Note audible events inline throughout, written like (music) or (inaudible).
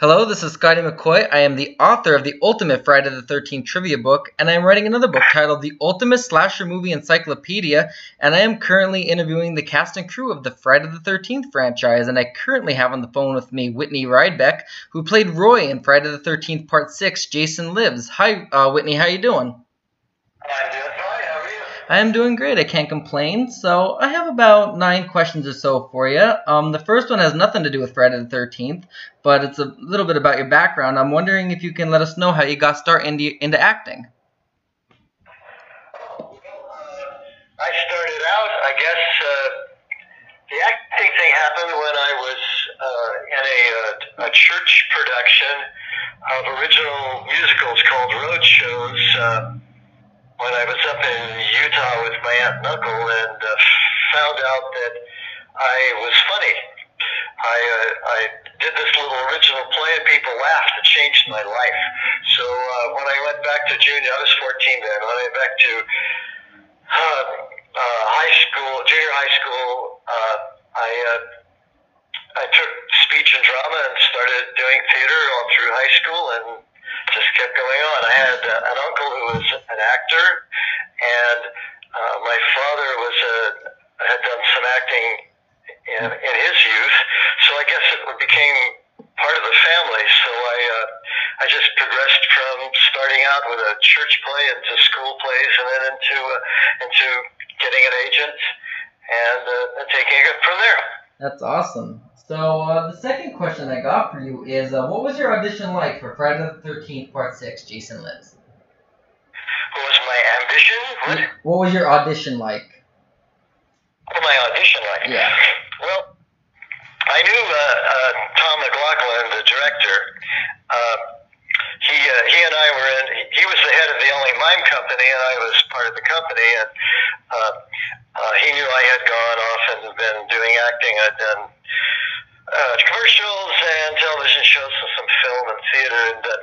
Hello, this is Scotty McCoy. I am the author of the Ultimate Friday the 13th trivia book, and I am writing another book titled The Ultimate Slasher Movie Encyclopedia, and I am currently interviewing the cast and crew of the Friday the 13th franchise, and I currently have on the phone with me Whitney Rydbeck, who played Roy in Friday the 13th Part 6, Jason Lives. Hi, uh, Whitney, how you doing fine. How are you? I am doing great. I can't complain. So I have about nine questions or so for you. Um, the first one has nothing to do with Friday the 13th, but it's a little bit about your background. I'm wondering if you can let us know how you got started into, into acting. I started out, I guess, uh, the acting thing happened when I was uh, in a, uh, a church production of original musicals called road shows uh, out that I was funny. I, uh, I did this little original play and people laughed. It changed my life. So uh, when I went back to junior, I was 14 then. When I went back to uh, uh, high school, junior high school, uh, I uh, I took speech and drama and started doing theater all through high school and just kept going on. I had uh, an uncle who was an actor, and uh, my father was a had done some acting in, in his youth, so I guess it became part of the family. So I uh, I just progressed from starting out with a church play into school plays, and then into uh, into getting an agent and, uh, and taking it from there. That's awesome. So uh, the second question I got for you is, uh, what was your audition like for Friday the 13th Part 6, Jason Lives? What was my ambition? What? What was your audition like? What my audition like? Yeah. Well, I knew uh, uh, Tom McLoughlin, the director. Uh, he and I were in. He was the head of the only mime company, and I was part of the company. And uh, uh, he knew I had gone off and been doing acting. I'd done uh, commercials and television shows and some film and theater. And uh,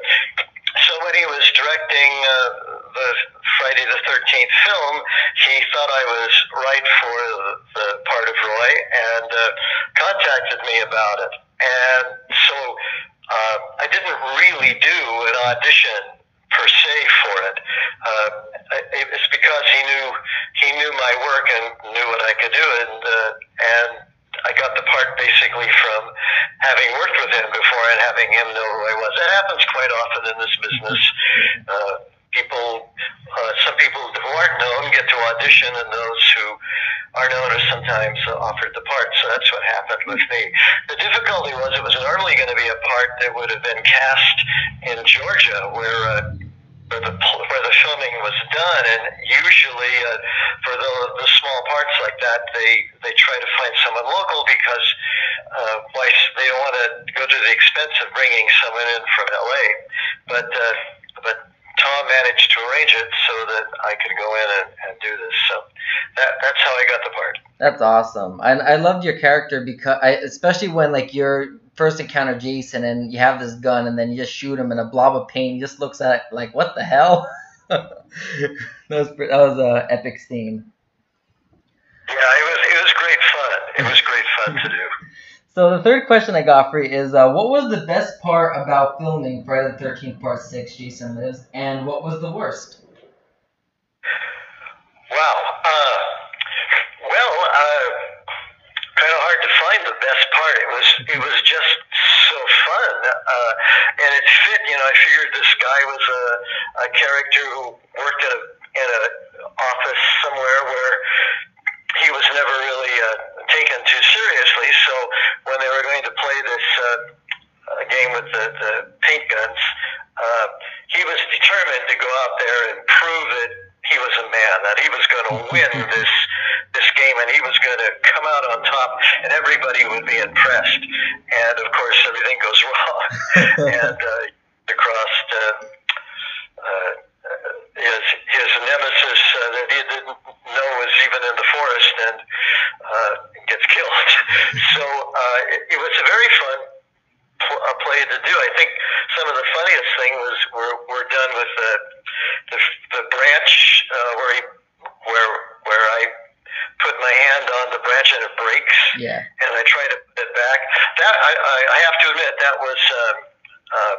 so when he was directing uh, the Friday the Thirteenth film, he thought I was right for the, the part of Roy and uh, contacted me about it. Didn't really do an audition per se for it. Uh, it's because he knew he knew my work and knew what I could do, and uh, and I got the part basically from having worked with him before and having him know who I was. That happens quite often in this business. Uh, people, uh, some people who aren't known get to audition, and those who are known are sometimes offered the part. So that's what happened with me. The difficulty was it was normally going to be a part that would have been cast in Georgia, where. Uh, where the where the filming was done, and usually uh, for the the small parts like that, they they try to find someone local because uh, they don't want to go to the expense of bringing someone in from LA. But uh, but Tom managed to arrange it so that I could go in and, and do this. So that that's how I got the part. That's awesome. And I loved your character because, I, especially when like you're first encounter Jason and you have this gun and then you just shoot him and a blob of paint just looks at it like what the hell. (laughs) that was that was a epic scene. Yeah, it was it was great fun. It was great fun to do. (laughs) So the third question I got for you is, uh, what was the best part about filming Friday the Thirteenth Part Six, Jason Lives, and what was the worst? Wow. Uh, well, uh, find the best part. It was it was just so fun, uh, and it fit. You know, I figured this guy was a, a character who worked in a in a office somewhere where he was never really uh, taken too seriously. So when they were going to play this uh, uh, game with the, the paint guns, uh, he was determined to go out there and prove that he was a man, that he was going (laughs) to win this game, and he was going to come out on top, and everybody would be impressed. And of course, everything goes (laughs) wrong, and uh, across uh, uh, his his nemesis uh, that he didn't know was even in the forest and uh, gets killed. (laughs) so uh, it, it was a very fun pl- uh, play to do. I think some of the funniest thing was were, were done with the the, the branch uh, where he where my hand on the branch and it breaks Yeah. and I try to put it back. That I, I, I have to admit that was um, uh,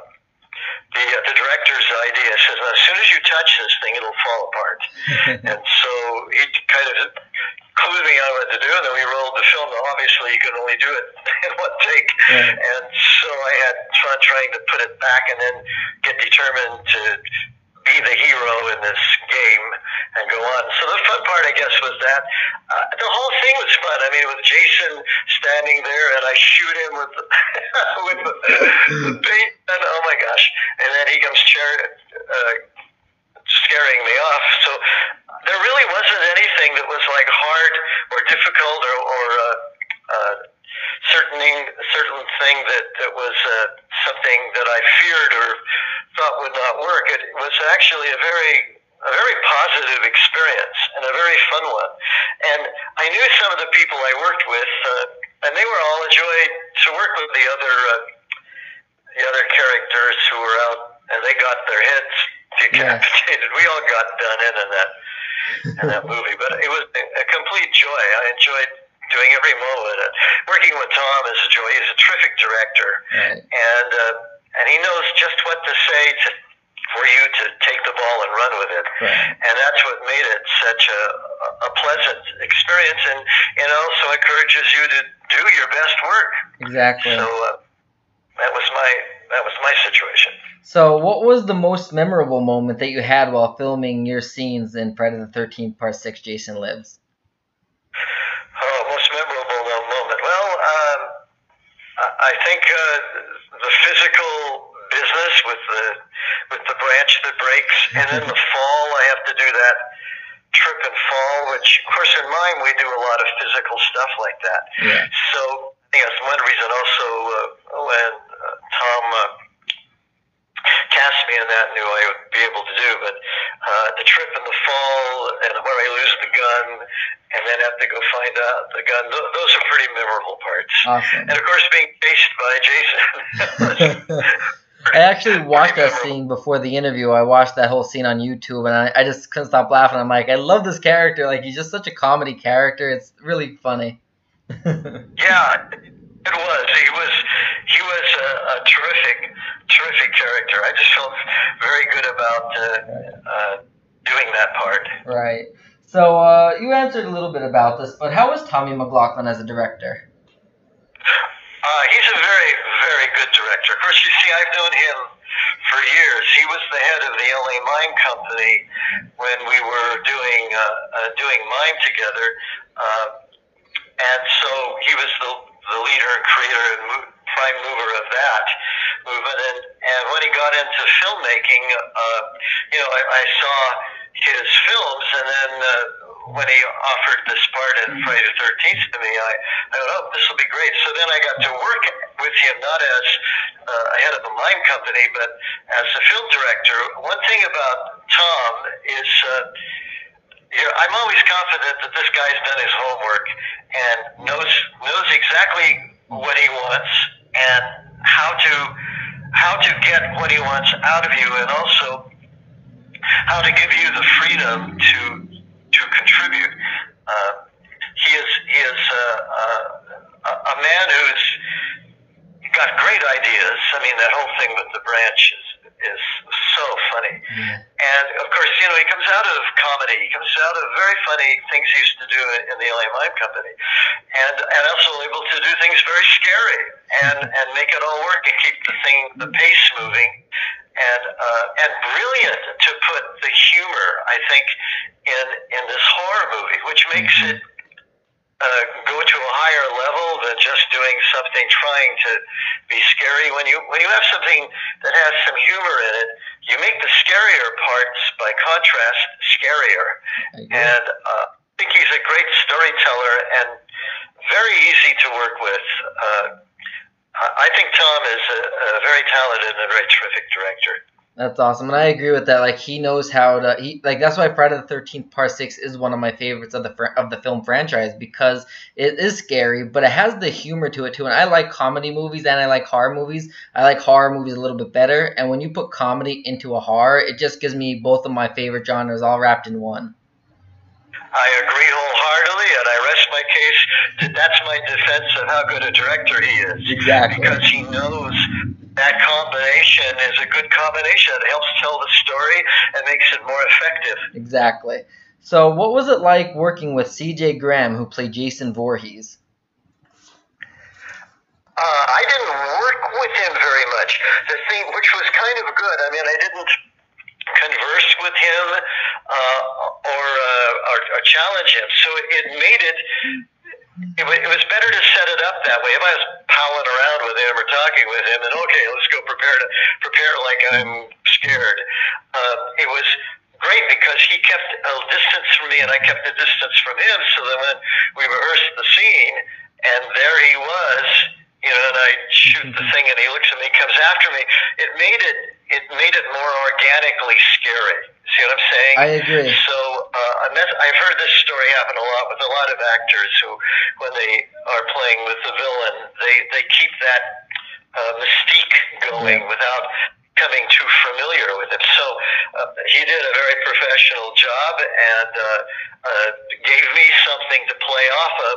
the uh, the director's idea says, as soon as you touch this thing, it'll fall apart. (laughs) and so he kind of clued me on what to do, and then we rolled the film. Now, obviously, you can only do it (laughs) in one take, Right. and so I had fun trying to put it back, and then get determined to be the hero in this game and go on. So the fun part, I guess, was that uh, the whole thing was fun. I mean, with Jason standing there, and I shoot him with the, (laughs) with the, the paint, and oh my gosh! And then he comes chair, uh, scaring me off. So there really wasn't anything that was like hard or difficult or, or uh, uh, certain certain thing that that was uh, something that I feared or thought would not work. It was actually a very a very positive experience and a very fun one. And I knew some of the people I worked with, uh, and they were all a joy to work with the other uh, the other characters who were out, and they got their heads decapitated. We all got done in in that in that (laughs) movie, but it was a, complete joy. I enjoyed doing every moment. And working with Tom is a joy. He's a terrific director, Right. and uh, and he knows just what to say to for you to take the ball and run with it. Right. And that's what made it such a, a pleasant experience, and and also encourages you to do your best work. Exactly. So uh, that was my that was my situation. So, what was the most memorable moment that you had while filming your scenes in Friday the 13th Part 6 Jason Lives? Oh, most memorable moment. Well, um, I- I think uh, the physical business with the with the branch that breaks, and then the (laughs) fall. I have to do that trip and fall, which, of course, in mime we do a lot of physical stuff like that. Yeah. So I think that's one reason also uh, when uh, Tom uh, cast me in that, knew I would be able to do. But uh, the trip in the fall and where I lose the gun and then have to go find out the gun, th- those are pretty memorable parts. Awesome. And of course, being chased by Jason. (laughs) (laughs) I actually watched that scene before the interview. I watched that whole scene on YouTube, and I, I just couldn't stop laughing. I'm like, I love this character. Like, he's just such a comedy character. It's really funny. (laughs) Yeah, it was. He was he was a, a terrific, terrific character. I just felt very good about uh, uh, doing that part. right. So, uh, you answered a little bit about this, but how was Tommy McLoughlin as a director? Uh, he's a very, very good director. Of course, you see, I've known him for years. He was the head of the LA Mime Company when we were doing uh, uh, doing Mime together, uh, and so he was the, the leader and creator and mo- prime mover of that movement. And, and when he got into filmmaking, uh, you know, I, I saw his films, and then uh, when he offered this part in Friday the Thirteenth to me, I, I thought, oh, this will be great. So then I got to work with him not as uh, head of the mime company, but as a film director. One thing about Tom is. Uh, you know, I'm always confident that this guy's done his homework and knows knows exactly what he wants and how to how to get what he wants out of you, and also how to give you the freedom to to contribute. Uh, he is he is uh, uh, a man who's got great ideas. I mean, that whole thing with the branch is is so funny. And of course, you know, he comes out of comedy. He comes out of very funny things he used to do in the LA Mime Company, and and also able to do things very scary and and make it all work and keep the thing the pace moving, and uh, and brilliant to put the humor. I think in in this horror movie, which makes it uh, go to a higher level than just doing something trying to be scary. When you when you have something that has some humor in it, you make the scarier parts, by contrast, scarier. And uh, I think he's a great storyteller and very easy to work with. Uh, I think Tom is a, a very talented and a very terrific director. That's awesome, and I agree with that. Like he knows how to. He like that's why Friday the Thirteenth Part Six is one of my favorites of the fr- of the film franchise because it is scary, but it has the humor to it too. And I like comedy movies and I like horror movies. I like horror movies a little bit better, and when you put comedy into a horror, it just gives me both of my favorite genres all wrapped in one. I agree wholeheartedly, and I rest my case that that's my defense of how good a director he is. Exactly. Because he knows that that combination is a good combination. It helps tell the story and makes it more effective. Exactly. So, what was it like working with C.J. Graham, who played Jason Voorhees? Uh, I didn't work with him very much. The thing, which was kind of good. I mean, I didn't converse with him uh, or, uh, or, or challenge him, so it made it. It was, it was better to set it up that way. If I was palling around with him or talking with him, and okay, let's go prepare to prepare like I'm scared. Uh, it was great because he kept a distance from me and I kept a distance from him. So then when we rehearsed the scene, and there he was, you know, and I shoot the thing and he looks at me, comes after me. It made it it made it more organically scary. See what I'm saying? I agree. So uh, that's, I've heard this story happen a lot with a lot of actors who, when they are playing with the villain, they they keep that uh, mystique going without coming too familiar with it. So uh, he did a very professional job and uh, uh, gave me something to play off of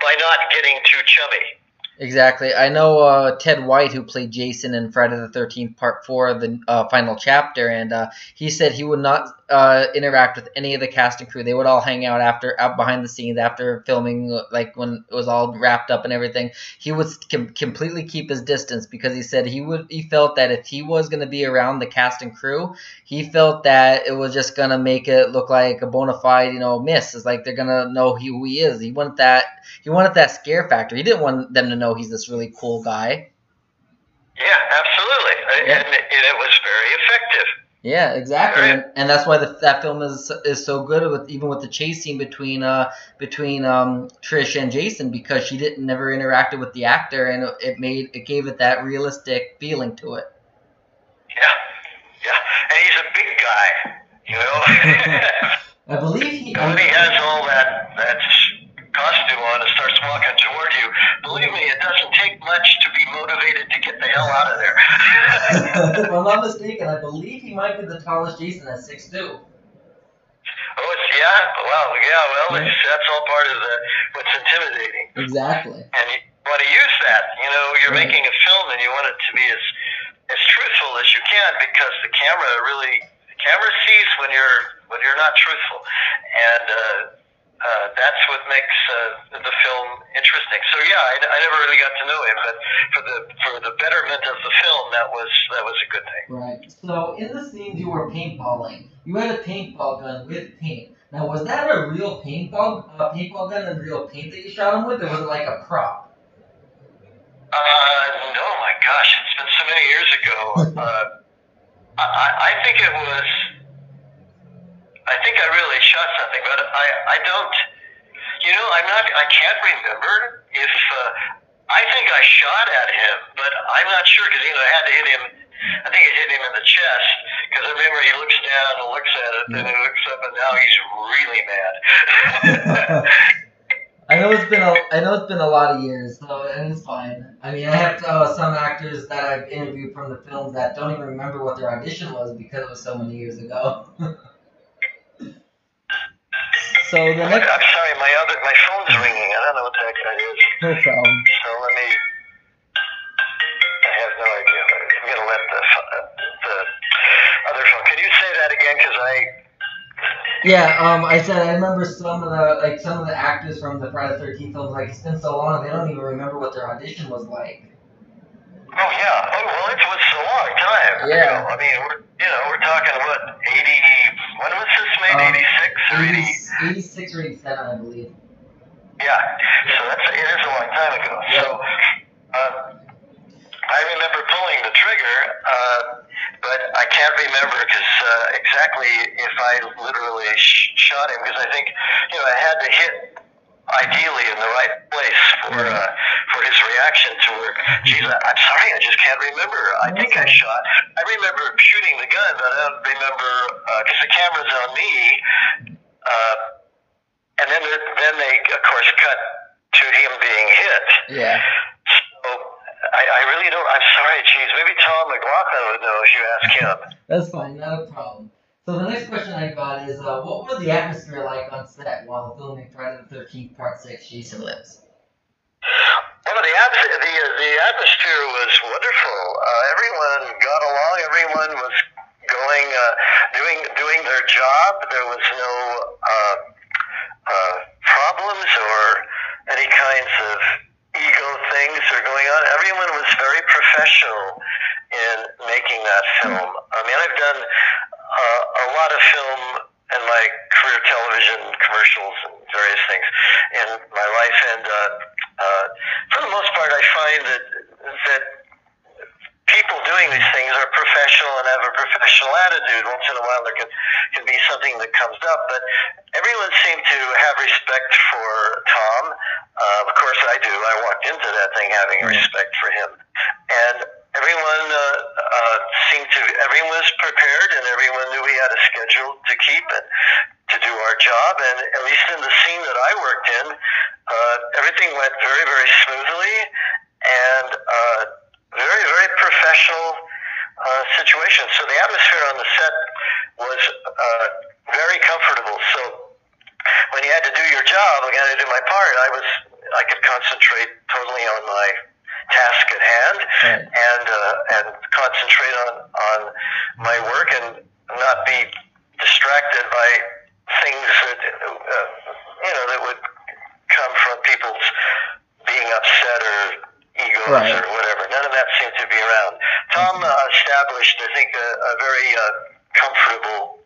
by not getting too chummy. Exactly. I know uh, Ted White, who played Jason in Friday the Thirteenth Part Four, the uh, final chapter, and uh, he said he would not uh, interact with any of the cast and crew. They would all hang out after, out behind the scenes after filming, like when it was all wrapped up and everything. He would com- completely keep his distance because he said he would. He felt that if he was going to be around the cast and crew, he felt that it was just going to make it look like a bona fide, you know, miss. It's like they're going to know who he is. He wanted that. He wanted that scare factor. He didn't want them to know he's this really cool guy. Yeah, absolutely, Yeah. and, and it was very effective. Yeah, exactly, Right. and, and that's why the, that film is is so good with even with the chase scene between uh between um Trish and Jason because she didn't never interacted with the actor and it- made it gave it that realistic feeling to it. Yeah, yeah, and he's a big guy, you know. (laughs) I believe he. (laughs) he has all that that costume on and starts walking toward you, believe me, it doesn't take much to be motivated to get the hell out of there. (laughs) if I'm not mistaken, I believe he might be the tallest Jason at six two. Oh, it's, yeah, well, yeah, well, Yeah. That's all part of the what's intimidating, Exactly. and you want to use that. You know, you're Right. making a film, and you want it to be as as truthful as you can because the camera really the camera sees when you're when you're not truthful, and uh, uh, that's what makes uh, the film interesting. So yeah, I, I never really got to know him, but for the for the betterment of the film, that was that was a good thing. Right. So in the scenes you were paintballing, you had a paintball gun with paint. Now was that a real paintball uh, paintball gun and real paint that you shot him with, or was it like a prop? Uh, no, my gosh, it's been so many years ago. (laughs) Uh, I, I- I think it was. I think I really shot something, but I, I don't. You know, I'm not. I can't remember if. Uh, I think I shot at him, but I'm not sure because you know I had to hit him. I think it hit him in the chest because I remember he looks down and looks at it, and he looks up, and now he's really mad. (laughs) I know it's been a I know it's been a lot of years, so and it's fine. I mean, I have uh, some actors that I've interviewed from the films that don't even remember what their audition was because it was so many years ago. (laughs) so the next. I'm sorry, my other my phone's ringing. I don't know what the heck that is. (laughs) no problem. So let me. I have no idea. I'm gonna let the the other phone. Can you say that again? Because I. Yeah, um, I said I remember some of the like some of the actors from the Friday the Thirteenth films. Like it's been so long, they don't even remember what their audition was like. Oh yeah. Oh well, it was a long time. Yeah. ago. I mean, we're you know we're talking what eighty. When was this made? Um, Eighty six or eighty? 80, 86 or 87, I believe. Yeah. So that's it is a long time ago. So. Um, I remember pulling the trigger, uh, but I can't remember because uh, exactly if I literally sh- shot him because I think you know I had to hit ideally in the right place for uh, for his reaction to work. Geez, I- I'm sorry, I just can't remember. I think I shot. I remember shooting the gun, but I don't remember because the camera's on me. Uh, and then then they of course cut to him being hit. Yeah. So I, I really don't. I'm sorry, geez. Maybe Tom McLoughlin would know if you ask him. (laughs) That's fine, not a problem. So the next question I got is, uh, what was the atmosphere like on set while filming Friday the Thirteenth Part Six: Jason Lives? Well, the, the the atmosphere was wonderful. Uh, everyone got along. Everyone was going uh, doing doing their job. There was no. Uh, uh, problems or any kinds of ego things are going on. Everyone was very professional in making that film. I mean, I've done uh, a lot of film in my career, television commercials and various things in my life, and uh, uh, for the most part, I find that that professional and have a professional attitude. Once in a while, there can, can be something that comes up, but everyone seemed to have respect for Tom. Uh, of course, I do. I walked into that thing having respect for him, and everyone uh, uh, seemed to. Everyone was prepared, and everyone knew we had a schedule to keep and to do our job. And at least in the scene that I worked in, uh, everything went very, very smoothly, and. Uh, very, very professional uh, situation. So the atmosphere on the set was uh, very comfortable. So when you had to do your job, you had to do my part, I was I could concentrate totally on my task at hand Right. and uh, and concentrate on on my work and not be distracted by things that uh, you know that would come from people's being upset or egos Right. or whatever. None of that seemed to be around. Tom uh, established, I think, a, a very uh, comfortable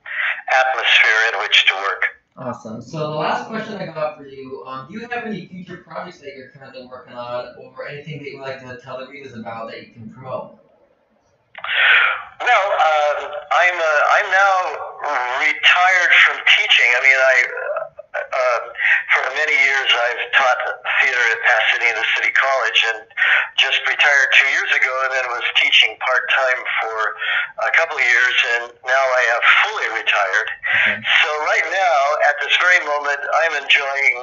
atmosphere in which to work. Awesome. So the last question I got for you, um, do you have any future projects that you're currently working on, or anything that you would like to tell the readers about that you can promote? Well, um, I'm uh, I'm now retired from teaching. I mean, I uh, for many years I've taught theater at Pasadena City College, and just retired two years ago, and then was teaching part time for a couple of years, and now I have fully retired. Okay. So right now, at this very moment, I'm enjoying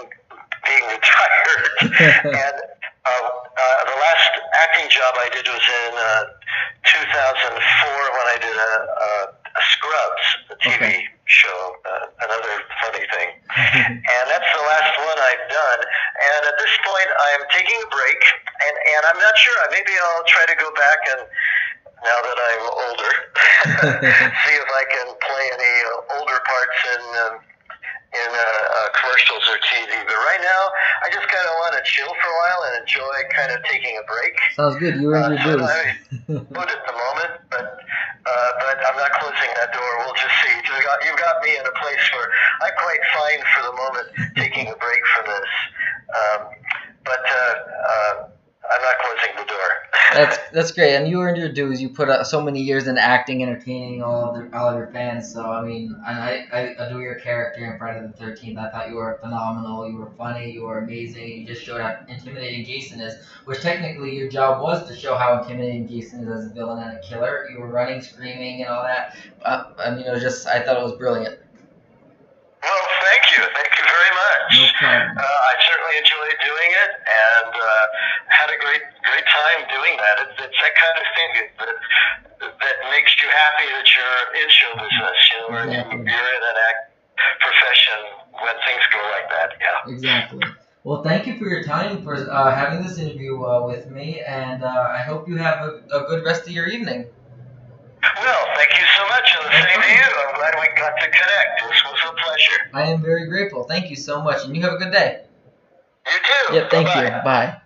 being (laughs) retired, (laughs) and uh, uh, the last acting job I did was in uh, 2004 when I did a, a, a Scrubs, a TV Okay. Show, uh, another funny thing. (laughs) And that's the last one I've done. And at this point, I'm taking a break, and, and I'm not sure. Maybe I'll try to go back and, now that I'm older, (laughs) see if I can play any uh, older parts in um, in uh, uh, commercials or TV. But right now, I just kind of want to chill for a while and enjoy kind of taking a break. Sounds good. You earned Uh, your so dues. I good at the moment, but uh, I'm not closing that door. We'll just see. You've got, you've got me in a place where I'm quite fine for the moment, taking a break from this. Um, but uh, uh, I'm not closing the door. That's that's great, and you earned your dues. You put uh, so many years in acting, entertaining all of the, all of your fans. So I mean, I, I I adore your character in Friday the Thirteenth. I thought you were phenomenal. You were funny. You were amazing. You just showed how intimidating Jason is. Which technically your job was to show how intimidating Jason is as a villain and a killer. You were running, screaming, and all that. Uh, I mean, it was just I thought it was brilliant. Well, thank you. Thank you very much. No problem. Uh, had a great great time doing that. It's, it's that kind of thing that that makes you happy that you're in show business. You know, Exactly. you, you're in an act profession when things go like that. Yeah. Exactly. Well, thank you for your time for uh, having this interview uh, with me, and uh, I hope you have a, a good rest of your evening. Well, thank you so much, and the same to you. I'm glad we got to connect. This was a pleasure. I am very grateful. Thank you so much, and you have a good day. You too. Yep, thank Bye-bye. you. Bye.